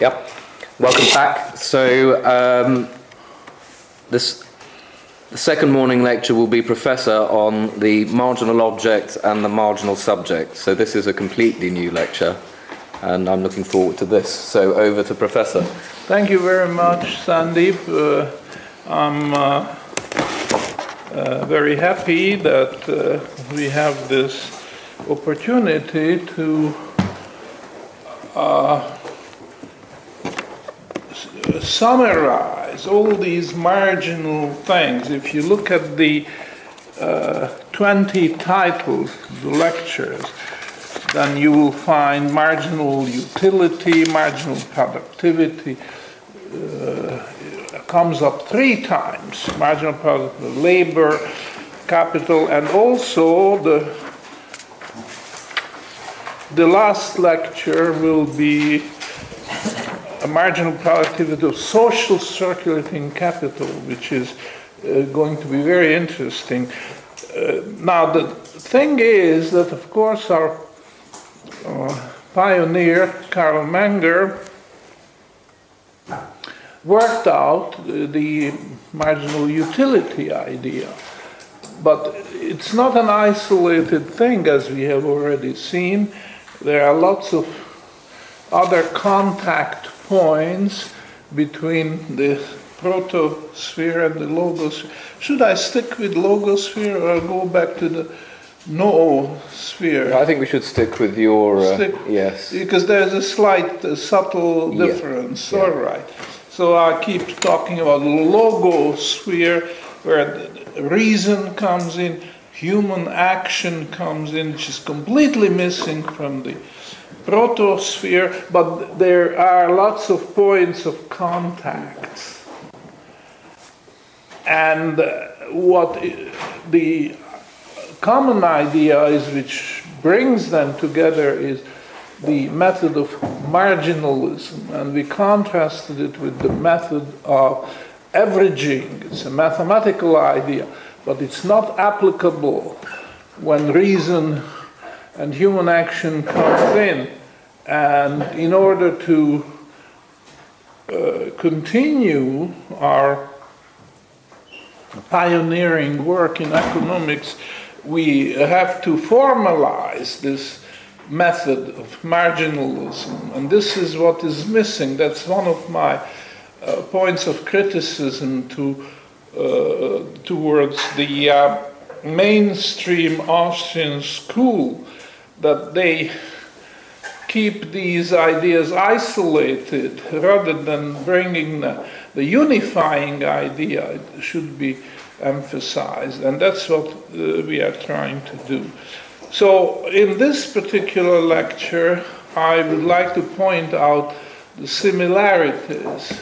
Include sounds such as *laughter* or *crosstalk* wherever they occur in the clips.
Yep. Welcome back. So, um, this the second morning lecture will be Professor on the marginal object and the marginal subject. So, this is a completely new lecture, and I'm looking forward to this. So, over to Professor. Thank you very much, Sandeep. Uh, I'm uh, uh, very happy that uh, we have this opportunity to uh, summarize all these marginal things. If you look at the uh, 20 titles, the lectures, then you will find marginal utility, marginal productivity, uh, comes up three times marginal product of labor, capital, and also the the last lecture will be marginal productivity of social circulating capital, which is uh, going to be very interesting. Uh, now, the thing is that, of course, our uh, pioneer, Carl Menger, worked out the marginal utility idea. But it's not an isolated thing, as we have already seen. There are lots of other contact points between the protosphere and the logosphere. Should I stick with logosphere or go back to the no sphere? I think we should stick with your. Uh, Stick- yes. Because there's a slight, uh, subtle Yeah. difference. Yeah. All right. So I keep talking about logosphere, where the reason comes in, human action comes in, which is completely missing from the protosphere, but there are lots of points of contact. And uh, what the common idea is, which brings them together, is the method of marginalism, and we contrasted it with the method of averaging. It's a mathematical idea, but it's not applicable when reason and human action comes in. And in order to uh, continue our pioneering work in economics, we have to formalize this method of marginalism. And this is what is missing. That's one of my uh, points of criticism to, towards the uh, mainstream Austrian school that they keep these ideas isolated rather than bringing the, the unifying idea. It should be emphasized and that's what uh, we are trying to do. So in this particular lecture i would like to point out the similarities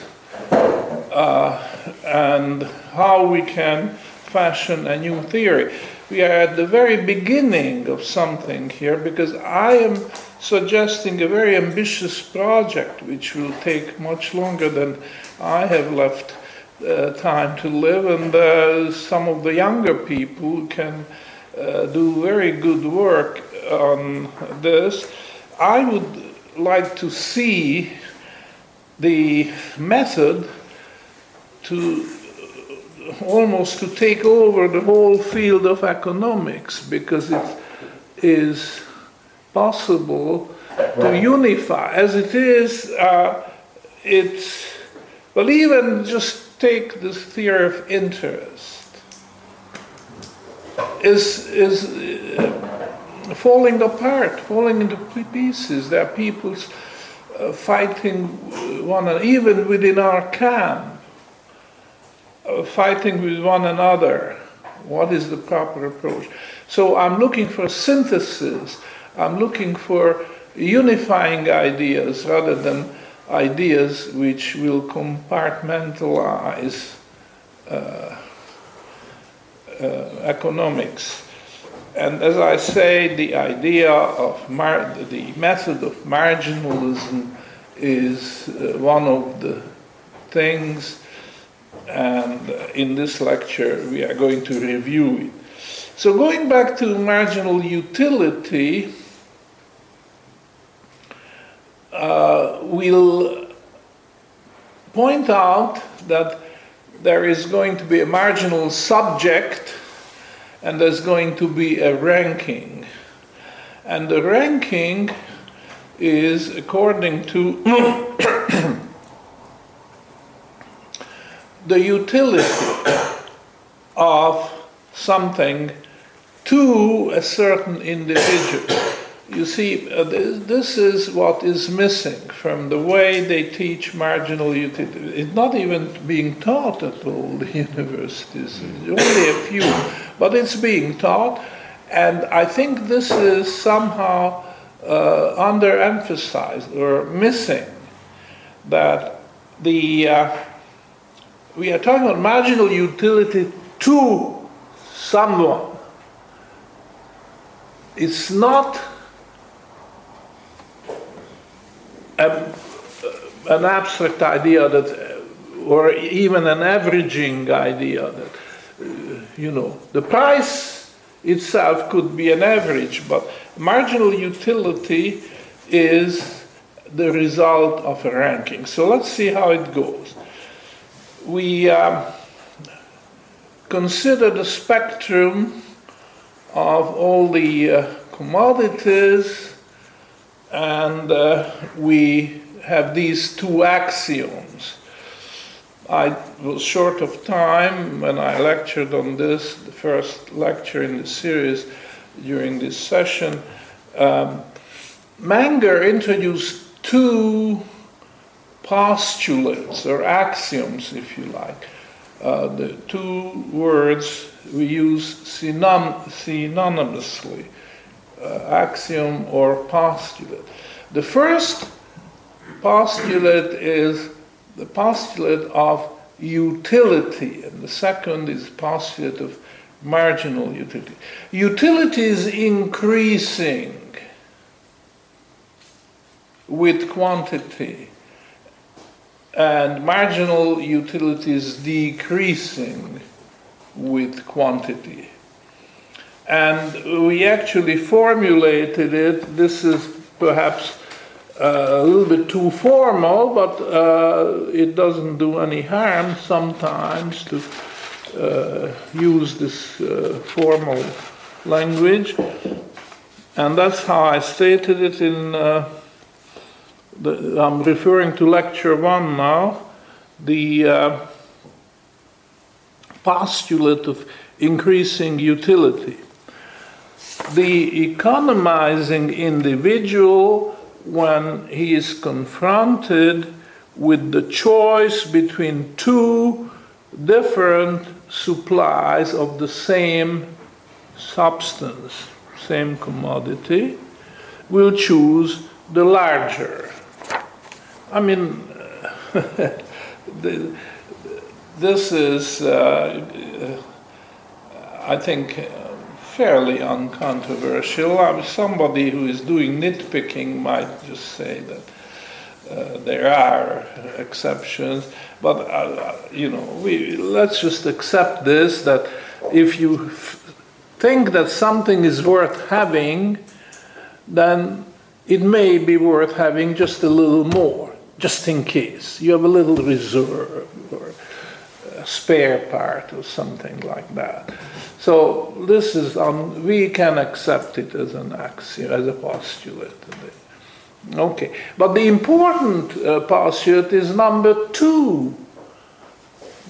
uh, and how we can fashion a new theory. We are at the very beginning of something here because I am suggesting a very ambitious project which will take much longer than I have left uh, time to live, and uh, some of the younger people can uh, do very good work on this. I would like to see the method to almost to take over the whole field of economics because it is possible to unify. As it is uh, it's well even just take this theory of interest. Is is uh, falling apart falling into pieces. There are people's uh, fighting one another even within our camp fighting with one another. What is the proper approach? So I'm looking for synthesis. I'm looking for unifying ideas rather than ideas which will compartmentalize uh, uh, economics. And as I say, the idea of mar- the method of marginalism is uh, one of the things and in this lecture we are going to review it. So, going back to marginal utility, uh, we'll point out that there is going to be a marginal subject and there's going to be a ranking. And the ranking is according to *coughs* *coughs* the utility of something to a certain individual. You see, uh, this is what is missing from the way they teach marginal utility. It's not even being taught at all the *laughs* universities, only a few, but it's being taught, and I think this is somehow uh, underemphasized or missing. That the uh, we are talking about marginal utility to someone. It's not a, an abstract idea that, or even an averaging idea that, uh, you know, the price itself could be an average, but marginal utility is the result of a ranking. So let's see how it goes. We uh, consider the spectrum of all the uh, commodities and uh, we have these two axioms. I was short of time when I lectured on this, the first lecture in the series during this session. Um, Menger introduced two postulates or axioms, if you like. Uh, the two words we use synon- synonymously uh, axiom or postulate. The first postulate is the postulate of utility, and the second is postulate of marginal utility. Utility is increasing with quantity, and marginal utility is decreasing with quantity and we actually formulated it. This is perhaps uh, a little bit too formal, but uh, it doesn't do any harm sometimes to uh, use this uh, formal language. And that's how I stated it in, uh, the, I'm referring to lecture one now, the uh, postulate of increasing utility the economizing individual when he is confronted with the choice between two different supplies of the same substance, same commodity, will choose the larger. I mean, *laughs* this is, uh, I think, fairly uncontroversial. I somebody who is doing nitpicking might just say that uh, there are exceptions, but uh, you know, we let's just accept this that if you f- think that something is worth having, then it may be worth having just a little more, just in case you have a little reserve or a spare part or something like that. So this is on, we can accept it as an axiom, as a postulate. Okay, but the important uh, postulate is number two,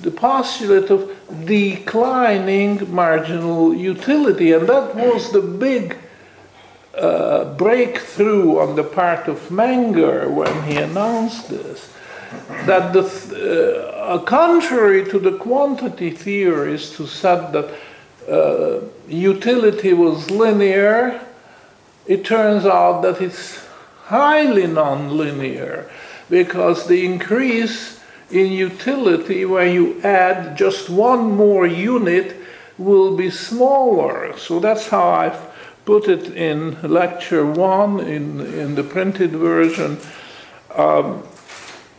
the postulate of declining marginal utility, and that was the big uh, breakthrough on the part of Menger when he announced this. That the, uh, contrary to the quantity theorists who said that uh, utility was linear, it turns out that it's highly nonlinear because the increase in utility when you add just one more unit will be smaller. So that's how I've put it in lecture one in, in the printed version. Um,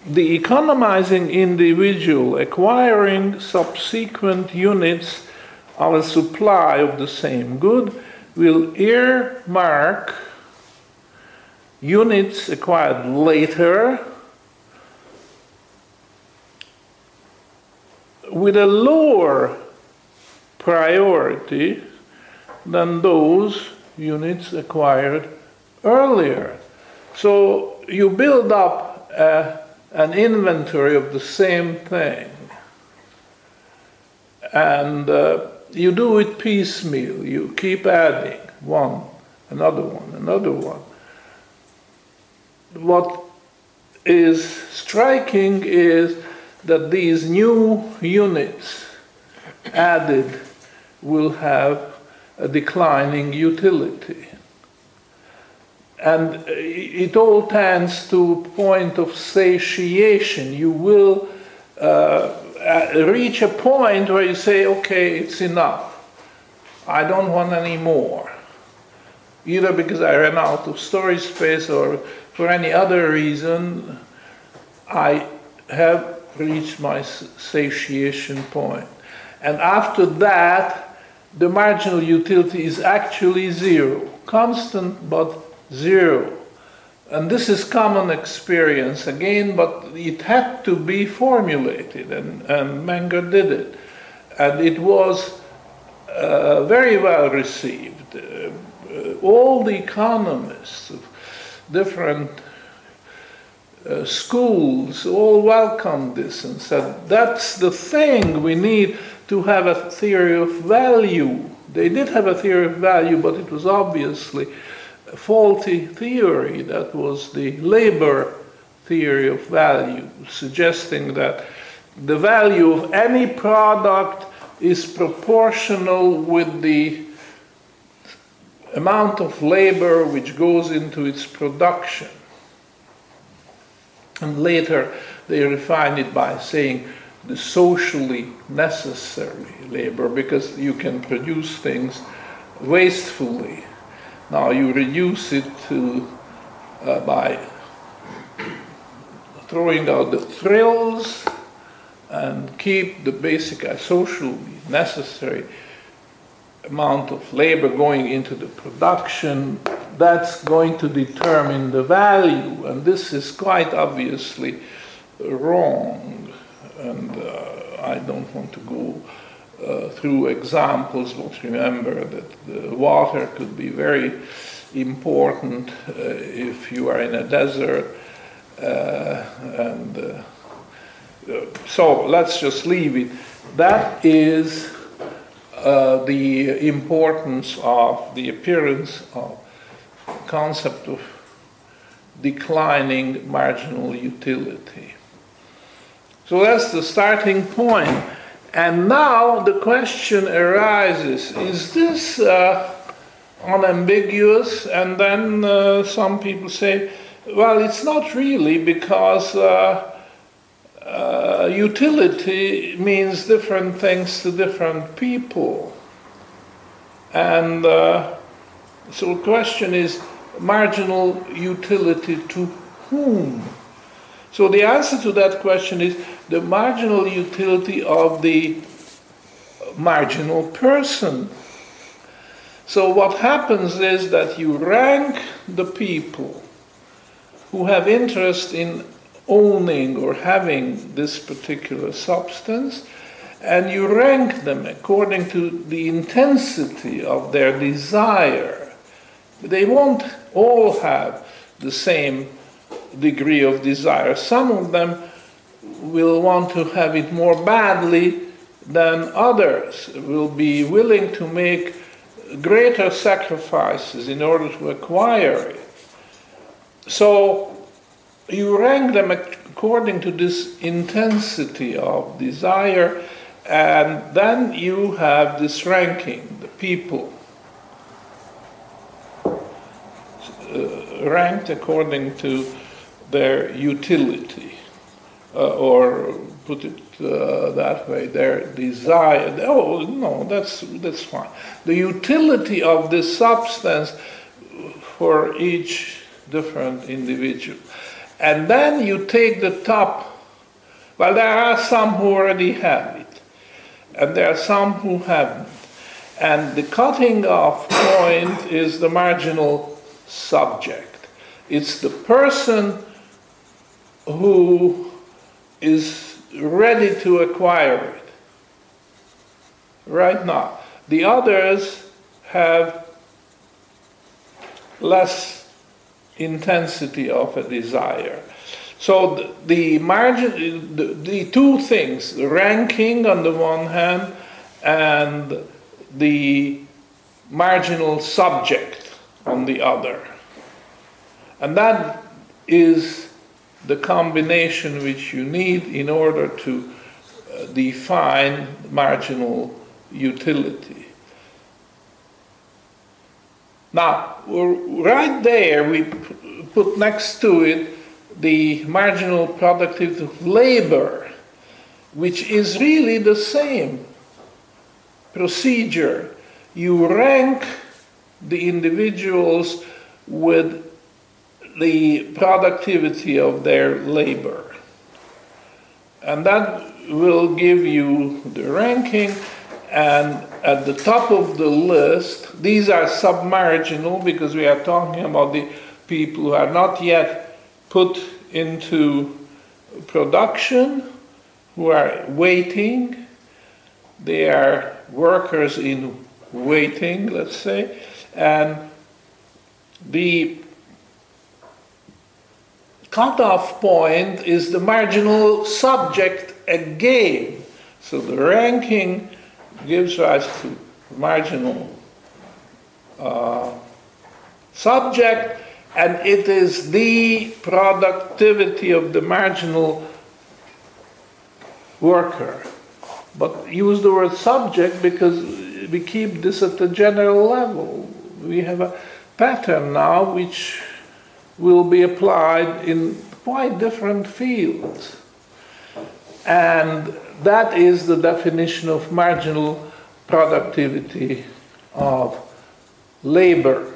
the economizing individual acquiring subsequent units of a supply of the same good will earmark units acquired later with a lower priority than those units acquired earlier. So you build up an inventory of the same thing. And uh, you do it piecemeal. You keep adding one, another one, another one. What is striking is that these new units added will have a declining utility. And it all tends to a point of satiation. You will uh, reach a point where you say, okay, it's enough. I don't want any more. Either because I ran out of storage space or for any other reason, I have reached my satiation point. And after that, the marginal utility is actually zero, constant but zero. And this is common experience again, but it had to be formulated, and, and Menger did it. And it was uh, very well received. Uh, all the economists of different uh, schools all welcomed this and said, that's the thing we need to have a theory of value. They did have a theory of value, but it was obviously a faulty theory. That was the labor theory of value, suggesting that the value of any product is proportional with the amount of labor which goes into its production. And later they refined it by saying socially necessary labor because you can produce things wastefully. Now you reduce it to uh, by throwing out the frills and keep the basic uh, socially necessary amount of labor going into the production that's going to determine the value and this is quite obviously wrong and uh, I don't want to go uh, through examples, but remember that the water could be very important uh, if you are in a desert. Uh, and uh, so let's just leave it. That is uh, the importance of the appearance of concept of declining marginal utility. So that's the starting point. And now the question arises is this uh, unambiguous? And then uh, some people say, well, it's not really because uh, uh utility means different things to different people. And uh, so the question is marginal utility to whom? So the answer to that question is the marginal utility of the marginal person. So what happens is that you rank the people who have interest in owning or having this particular substance, and you rank them according to the intensity of their desire. They won't all have the same degree of desire. Some of them will want to have it more badly than others, will be willing to make greater sacrifices in order to acquire it. So you rank them according to this intensity of desire, and then you have this ranking the people uh, ranked according to their utility, uh, or put it uh, that way, their desire. Oh, no, that's, that's fine. The utility of this substance for each different individual. And then you take the top. Well, there are some who already have it, and there are some who haven't. And the cutting off point is the marginal subject. It's the person who is ready to acquire it. right now. The others have less intensity of a desire. So the, the margin, the, the two things, the ranking on the one hand and the marginal subject on the other. And that is the combination which you need in order to uh, define marginal utility. Now, right there, we put next to it the marginal productivity of labor, which is really the same procedure. You rank the individuals with the productivity of their labor. And that will give you the ranking. And at the top of the list, these are submarginal because we are talking about the people who are not yet put into production, who are waiting. They are workers in waiting, let's say. And the cutoff point is the marginal subject again. So the ranking gives rise to marginal uh, subject, and it is the productivity of the marginal worker. But use the word subject because we keep this at the general level. We have a pattern now which will be applied in quite different fields. And that is the definition of marginal productivity of labor.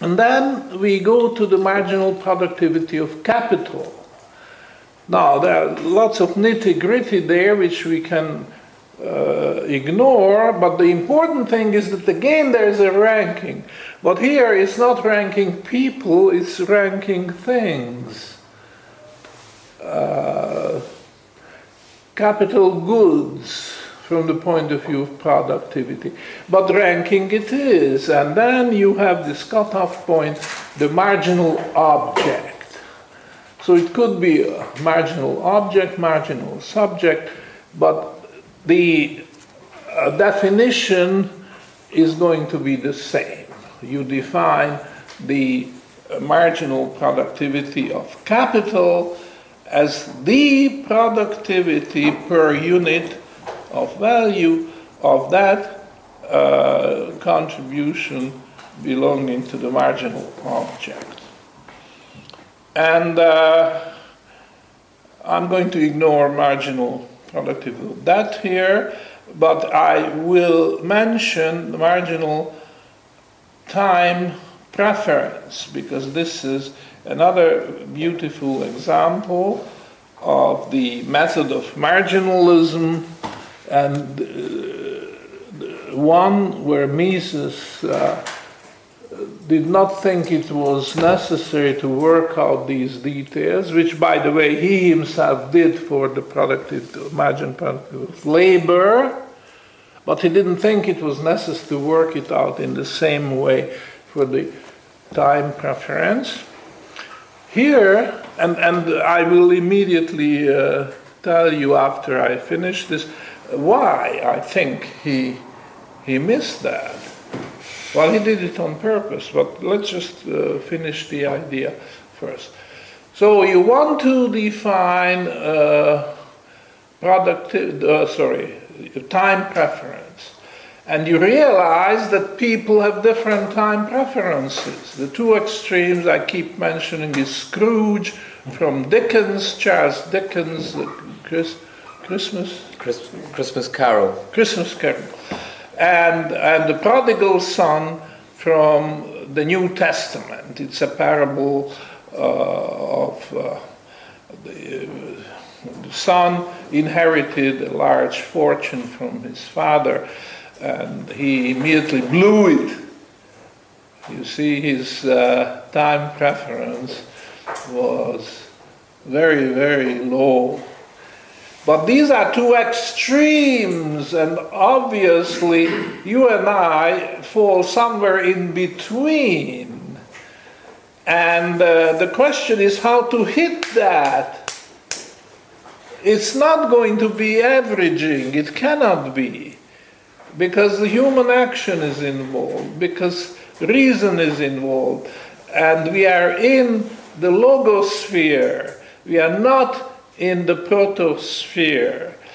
And then we go to the marginal productivity of capital. Now, there are lots of nitty gritty there which we can uh, ignore, but the important thing is that again there is a ranking. But here it's not ranking people, it's ranking things. Uh, capital goods from the point of view of productivity. But ranking it is, and then you have this cutoff point, the marginal object. So it could be marginal object, marginal subject, but the uh, definition is going to be the same. You define the marginal productivity of capital as the productivity per unit of value of that uh, contribution belonging to the marginal object. And uh, I'm going to ignore marginal productivity of that here, but I will mention the marginal time preference because this is another beautiful example of the method of marginalism and uh, one where Mises uh, did not think it was necessary to work out these details, which, by the way, he himself did for the productive, imagine productive labor, but he didn't think it was necessary to work it out in the same way for the time preference. Here, and, and I will immediately uh, tell you after I finish this why I think he, he missed that. Well, he did it on purpose, but let's just uh, finish the idea first. So you want to define uh, productive, uh, sorry, time preference, and you realize that people have different time preferences. The two extremes I keep mentioning is Scrooge from Dickens, Charles Dickens, Chris, Christmas, Christmas Carol. Christmas Carol and, and the prodigal son from the New Testament. It's a parable uh, of uh, the, the, son inherited a large fortune from his father, and he immediately blew it. You see, his uh, time preference was very, very low But these are two extremes, and obviously you and I fall somewhere in between. And uh, the question is how to hit that. It's not going to be averaging, it cannot be, because the human action is involved, because reason is involved, and we are in the logosphere, we are not in the protosphere.